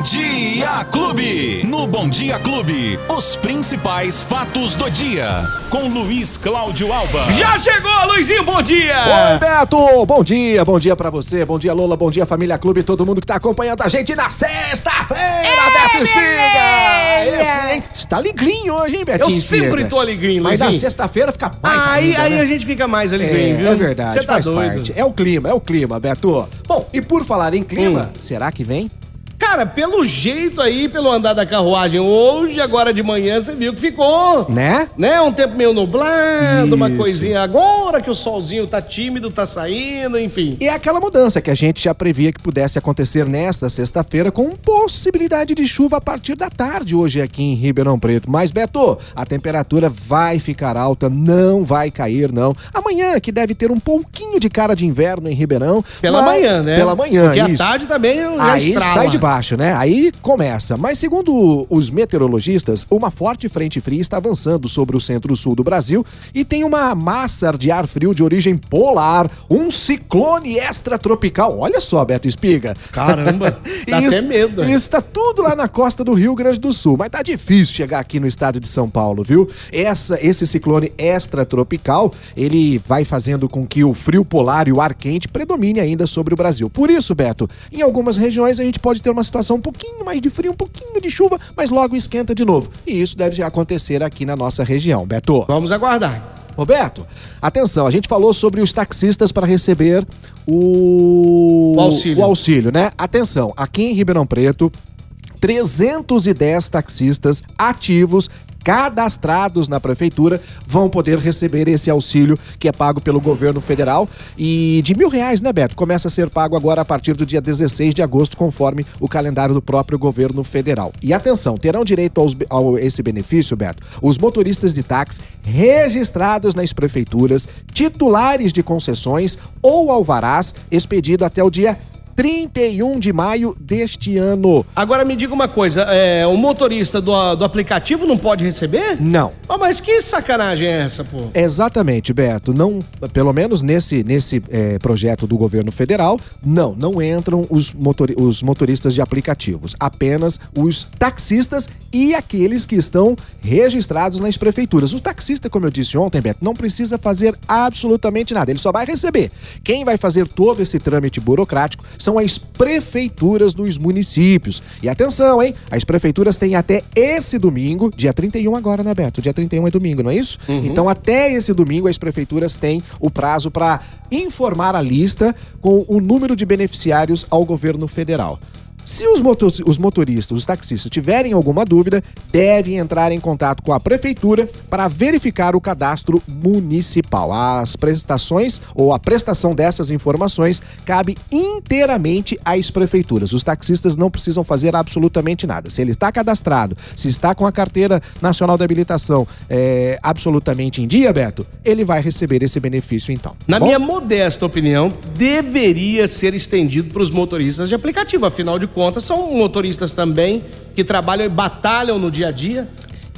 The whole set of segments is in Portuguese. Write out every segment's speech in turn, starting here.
Bom Dia Clube. No Bom Dia Clube, os principais fatos do dia. Com Luiz Cláudio Alba. Já chegou, Luizinho, bom dia! Oi, Beto! Bom dia, bom dia pra você, bom dia, Lola, bom dia, Família Clube, todo mundo que tá acompanhando a gente na sexta-feira, Beto Espiga! Esse, hein? Está alegrinho hoje, hein, Eu Betinho? sempre Espiga? tô alegrinho, Mas na Luizinho. sexta-feira fica mais aí, ainda, aí né? a gente fica mais alegrinho, viu? É, é verdade, Você tá faz doido. parte. É o clima, é o clima, Beto. Bom, e por falar em clima, Hum. será que vem? Cara, pelo jeito aí, pelo andar da carruagem hoje, agora de manhã, você viu que ficou. Né? Né? Um tempo meio nublado, uma Isso. coisinha agora que o solzinho tá tímido, tá saindo, enfim. E é aquela mudança que a gente já previa que pudesse acontecer nesta sexta-feira, com possibilidade de chuva a partir da tarde hoje aqui em Ribeirão Preto. Mas, Beto, a temperatura vai ficar alta, não vai cair, não. Amanhã, que deve ter um pouquinho de cara de inverno em Ribeirão. Pela manhã, né? Pela manhã, Porque isso. à tarde também já Aí estrala. sai de baixo, né? Aí começa. Mas segundo os meteorologistas, uma forte frente fria está avançando sobre o centro-sul do Brasil e tem uma massa de ar frio de origem polar, um ciclone extratropical. Olha só, Beto Espiga. Caramba, dá Isso- até medo. Isso tá tudo lá na costa do Rio Grande do Sul, mas tá difícil chegar aqui no estado de São Paulo, viu? Essa, esse ciclone extratropical, ele vai fazendo com que o frio polar e o ar quente predomine ainda sobre o Brasil. Por isso, Beto, em algumas regiões a gente pode ter uma situação um pouquinho mais de frio, um pouquinho de chuva, mas logo esquenta de novo. E isso deve acontecer aqui na nossa região, Beto. Vamos aguardar. Roberto, atenção, a gente falou sobre os taxistas para receber o... O auxílio. o auxílio, né? Atenção, aqui em Ribeirão Preto, 310 taxistas ativos cadastrados na prefeitura vão poder receber esse auxílio que é pago pelo governo federal e de mil reais, né, Beto? Começa a ser pago agora a partir do dia 16 de agosto, conforme o calendário do próprio governo federal. E atenção, terão direito aos, ao esse benefício, Beto, os motoristas de táxi registrados nas prefeituras, titulares de concessões ou alvarás expedido até o dia 31 de maio deste ano. Agora me diga uma coisa, é, o motorista do, do aplicativo não pode receber? Não. Ah, mas que sacanagem é essa, pô? Exatamente, Beto. Não, pelo menos nesse, nesse eh, projeto do governo federal, não, não entram os, motori- os motoristas de aplicativos. Apenas os taxistas e aqueles que estão registrados nas prefeituras. O taxista, como eu disse ontem, Beto, não precisa fazer absolutamente nada. Ele só vai receber. Quem vai fazer todo esse trâmite burocrático são as prefeituras dos municípios. E atenção, hein? As prefeituras têm até esse domingo, dia 31 agora, né, Beto? Dia 31 é domingo, não é isso? Então, até esse domingo, as prefeituras têm o prazo para informar a lista com o número de beneficiários ao governo federal. Se os, moto- os motoristas, os taxistas tiverem alguma dúvida, devem entrar em contato com a prefeitura para verificar o cadastro municipal. As prestações ou a prestação dessas informações cabe inteiramente às prefeituras. Os taxistas não precisam fazer absolutamente nada. Se ele está cadastrado, se está com a carteira nacional de habilitação é, absolutamente em dia, Beto, ele vai receber esse benefício então. Na Bom? minha modesta opinião, deveria ser estendido para os motoristas de aplicativo. Afinal de contas, são motoristas também que trabalham e batalham no dia a dia.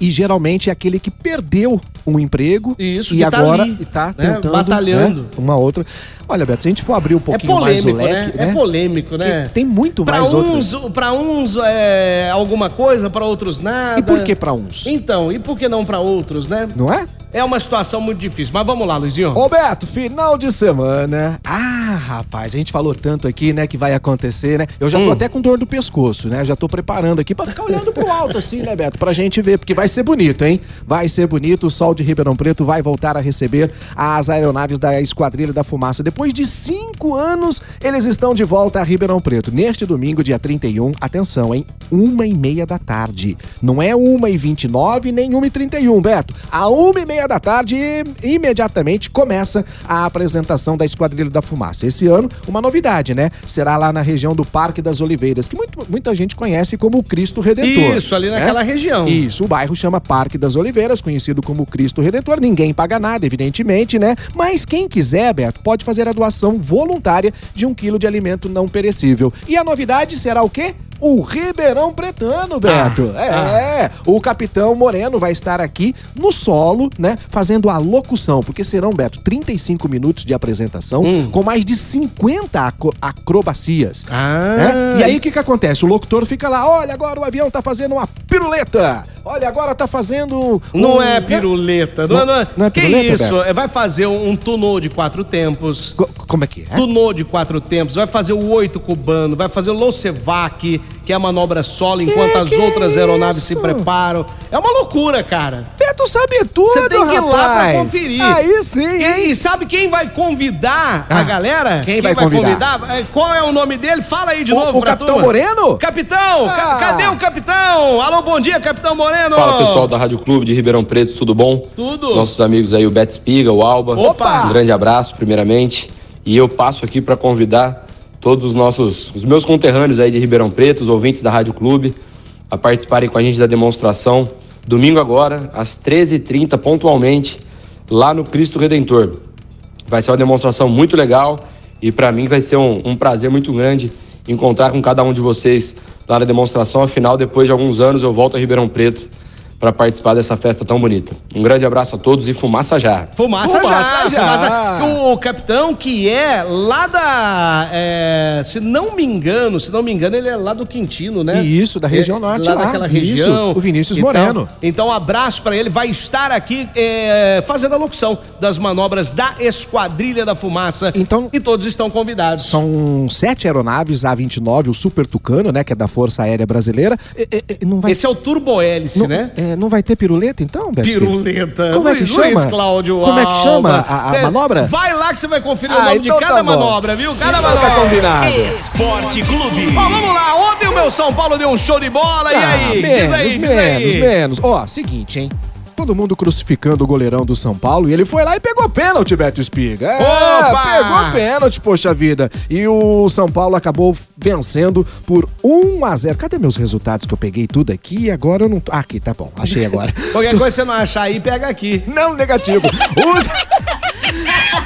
E geralmente é aquele que perdeu um emprego Isso, e tá agora está né, tentando batalhando. né, uma outra. Olha, Beto, se a gente for abrir um É pouquinho mais o polêmico, leque, né? É polêmico, né? Que tem muito Pra mais uns, outros. Pra uns é alguma coisa, pra outros nada. E por que pra uns? Então, e por que não pra outros, né? Não é? É uma situação muito difícil. Mas vamos lá, Luizinho. Ô Beto, final de semana. Ah, rapaz, a gente falou tanto aqui, né, que vai acontecer, né? Eu já tô Hum. até com dor do pescoço, né? Já tô preparando aqui pra ficar olhando pro alto assim, né, Beto? Pra gente ver, porque vai ser bonito, hein? Vai ser bonito. O Sol de Ribeirão Preto vai voltar a receber as aeronaves da Esquadrilha da Fumaça. Depois de cinco anos, eles estão de volta a Ribeirão Preto. Neste domingo, dia 31, atenção, hein? Uma e meia da tarde. Não é uma e vinte e nove, nem uma e trinta e um, Beto. A uma e meia da tarde, imediatamente começa a apresentação da Esquadrilha da Fumaça. Esse ano, uma novidade, né? Será lá na região do Parque das Oliveiras, que muito- muita gente conhece como o Cristo Redentor. Isso, ali né? naquela região. Isso, o bairro chama Parque das Oliveiras, conhecido como Cristo Redentor. Ninguém paga nada, evidentemente, né? Mas quem quiser, Beto, pode fazer a doação voluntária de um quilo de alimento não perecível. E a novidade será o quê? O Ribeirão Pretano, Beto. Ah, é, o capitão Moreno vai estar aqui no solo, né, fazendo a locução, porque serão, Beto, 35 minutos de apresentação Hum. com mais de 50 acro- acrobacias. Ah, né? E aí o que que acontece? O locutor fica lá, olha, agora o avião tá fazendo uma piruleta. Olha, agora tá fazendo Não um- é né? piruleta. Não, Não- não, é, não é que piruleta, isso? Beto? É, Vai fazer um, um de quatro tempos. Co- Como é que é? Tunô de quatro tempos, vai fazer o oito cubano, vai fazer o Losevac, que é a manobra solo, enquanto as que outras é aeronaves se preparam. É uma loucura, cara. Beto sabe tudo, Você tem que ir lá pra conferir. Aí sim, E, hein? e sabe quem vai convidar a Ah, galera? quem vai convidar? É, Qual é o nome dele? Fala aí de O- novo o Capitão turma. Moreno? Capitão! ca- Ah. cadê o capitão? Alô, bom dia, Capitão Moreno! Fala pessoal da Rádio Clube de Ribeirão Preto, tudo bom? Tudo. Nossos amigos aí, o Beto Espiga, o Alba. Opa! Um grande abraço, primeiramente. E eu passo aqui para convidar todos os nossos, os meus conterrâneos aí de Ribeirão Preto, os ouvintes da Rádio Clube, a participarem com a gente da demonstração. Domingo agora, às 13h30, pontualmente, lá no Cristo Redentor. Vai ser uma demonstração muito legal e para mim vai ser um, um prazer muito grande encontrar com cada um de vocês lá na demonstração. Afinal, depois de alguns anos, eu volto a Ribeirão Preto para participar dessa festa tão bonita. Um grande abraço a todos e fumaça já! Fumaça, Fumaça já, já. fumaça. O, capitão que é lá da. é, se não me engano, se não me engano, ele é lá do Quintino, né? Isso, da região É, norte Lá lá. daquela Isso, região. o Vinícius Então- Moreno. Então, um abraço pra ele. Vai estar aqui é, fazendo a locução das manobras da Esquadrilha da Fumaça. Então- E todos estão convidados. São sete aeronaves A-29, o Super Tucano, né, que é da Força Aérea Brasileira. E- e- e não vai, Esse é o turbo hélice, não, né? é, não vai ter piruleta, então, Beto? Piruleta. Como é que Luiz- chama? Luiz Cláudio Como é que chama a- a É, manobra? Vai lá que você vai conferir Ah, o nome de então cada tá manobra, viu? Cada Então tá manobra. combinado. Esporte Clube. Ó, vamos lá. Ontem o meu São Paulo deu um show de bola. e Ah, aí? menos, diz aí, diz menos, aí. menos. Ó, seguinte, hein? Todo mundo crucificando o goleirão do São Paulo e ele foi lá e pegou pênalti, Beto Espiga. É, Opa! pegou pênalti, poxa vida. E o São Paulo acabou vencendo por 1 a 0 Cadê meus resultados que eu peguei tudo aqui e agora eu não tô... Ah, aqui, tá bom. Achei agora. Qualquer coisa você não achar aí, pega aqui. Não, negativo. Os...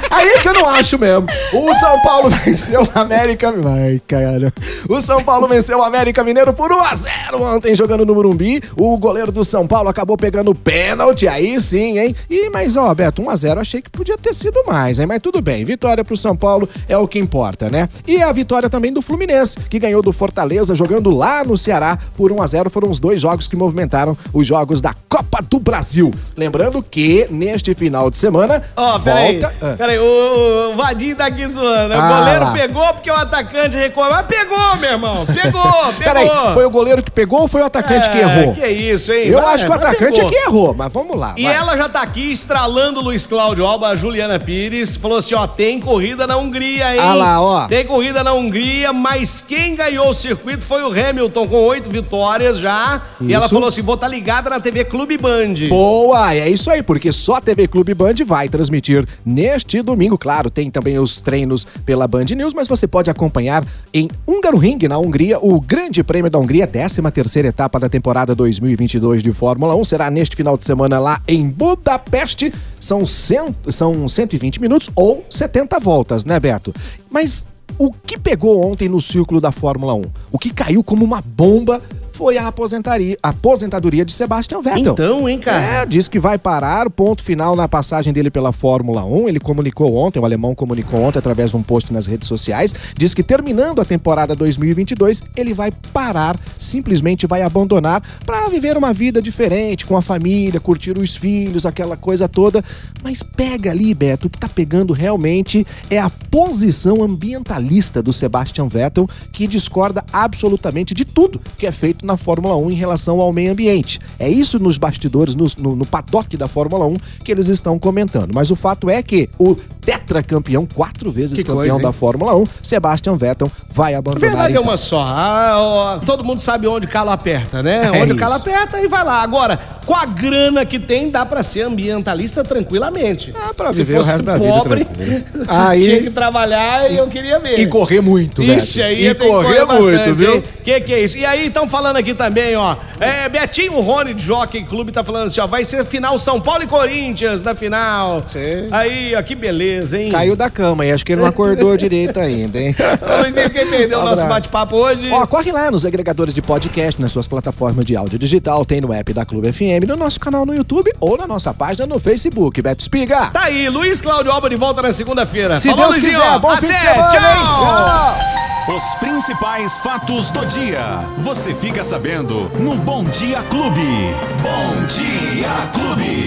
Aí que eu não acho mesmo. O São Paulo venceu o América. Ai, cara. O São Paulo venceu o América Mineiro por 1x0 ontem jogando no Morumbi. O goleiro do São Paulo acabou pegando o pênalti. Aí sim, hein? E, mas, ó, Beto, 1x0 achei que podia ter sido mais, hein? Mas tudo bem. Vitória pro São Paulo é o que importa, né? E a vitória também do Fluminense, que ganhou do Fortaleza jogando lá no Ceará por 1x0. Foram os dois jogos que movimentaram os jogos da Copa do Brasil. Lembrando que neste final de semana. Ó, peraí. volta. Ah. Peraí, o, o Vadinho tá aqui zoando. Ah, o goleiro lá. pegou porque o atacante recuou. Mas pegou, meu irmão. Pegou, pegou. Peraí, foi o goleiro que pegou ou foi o atacante que É, errou? Que isso, hein? Eu Vai, acho que o atacante pegou. é que errou, mas vamos lá. E vai. ela já tá aqui estralando o Luiz Cláudio Alba, a Juliana Pires. Falou assim: ó, tem corrida na Hungria, hein? Ah lá, ó. Tem corrida na Hungria, mas quem ganhou o circuito foi o Hamilton, com oito vitórias já. E ela Isso. falou assim: vou estar ligada na TV Clube Band. Boa, é isso aí, porque só a TV Clube Band vai transmitir neste domingo. Claro, tem também os treinos pela Band News, mas você pode acompanhar em Hungaroring, na Hungria, o Grande Prêmio da Hungria, 13 terceira etapa da temporada 2022 de Fórmula 1. Será neste final de semana lá em Budapeste. São, cem, são 120 minutos ou 70 voltas, né, Beto? Mas o que pegou ontem no círculo da Fórmula 1? O que caiu como uma bomba foi a aposentaria, aposentadoria de Sebastian Vettel. Então, hein, cara? É, diz que vai parar, ponto final na passagem dele pela Fórmula 1. Ele comunicou ontem, o alemão comunicou ontem através de um post nas redes sociais. Diz que terminando a temporada 2022, ele vai parar, simplesmente vai abandonar para viver uma vida diferente, com a família, curtir os filhos, aquela coisa toda. Mas pega ali, Beto, o que tá pegando realmente é a posição ambientalista do Sebastian Vettel, que discorda absolutamente de tudo que é feito na Fórmula 1 em relação ao meio ambiente. É isso nos bastidores, no, no, no paddock da Fórmula 1 que eles estão comentando. Mas o fato é que o tetracampeão, quatro vezes Que campeão coisa, da Fórmula 1, Sebastian Vettel, vai A abandonar. verdade é então. uma só. Ah, ó, todo mundo sabe onde o calo aperta, né? É onde o calo isso. aperta e vai lá. Agora, com a grana que tem, dá pra ser ambientalista tranquilamente. Ah, pra Se viver o resto da vida pobre. Aí- tinha que trabalhar e eu queria ver. E correr muito, né? Ixi, aí E correr bastante, muito, viu? hein? Que que é isso? E aí, estão falando aqui também, ó. É, Betinho Rony de Jockey Clube tá falando assim, ó. Vai ser final São Paulo e Corinthians na final. Sim. Aí, ó, que beleza, hein? Caiu da cama e acho que ele não acordou direito ainda, hein? Luizinho, quem perdeu o nosso bate-papo hoje? Ó, corre lá nos agregadores de podcast, nas suas plataformas de áudio digital, tem no app da Clube FM, no nosso canal no YouTube ou na nossa página no Facebook. Beto Espiga. Tá aí, Luiz Cláudio Alba de volta na segunda-feira. Se Falou, Deus Luizinho, quiser, bom Até, fim de semana, tchau. Tchau! Os principais fatos do dia. Você fica sabendo no Bom Dia Clube. Bom Dia Clube.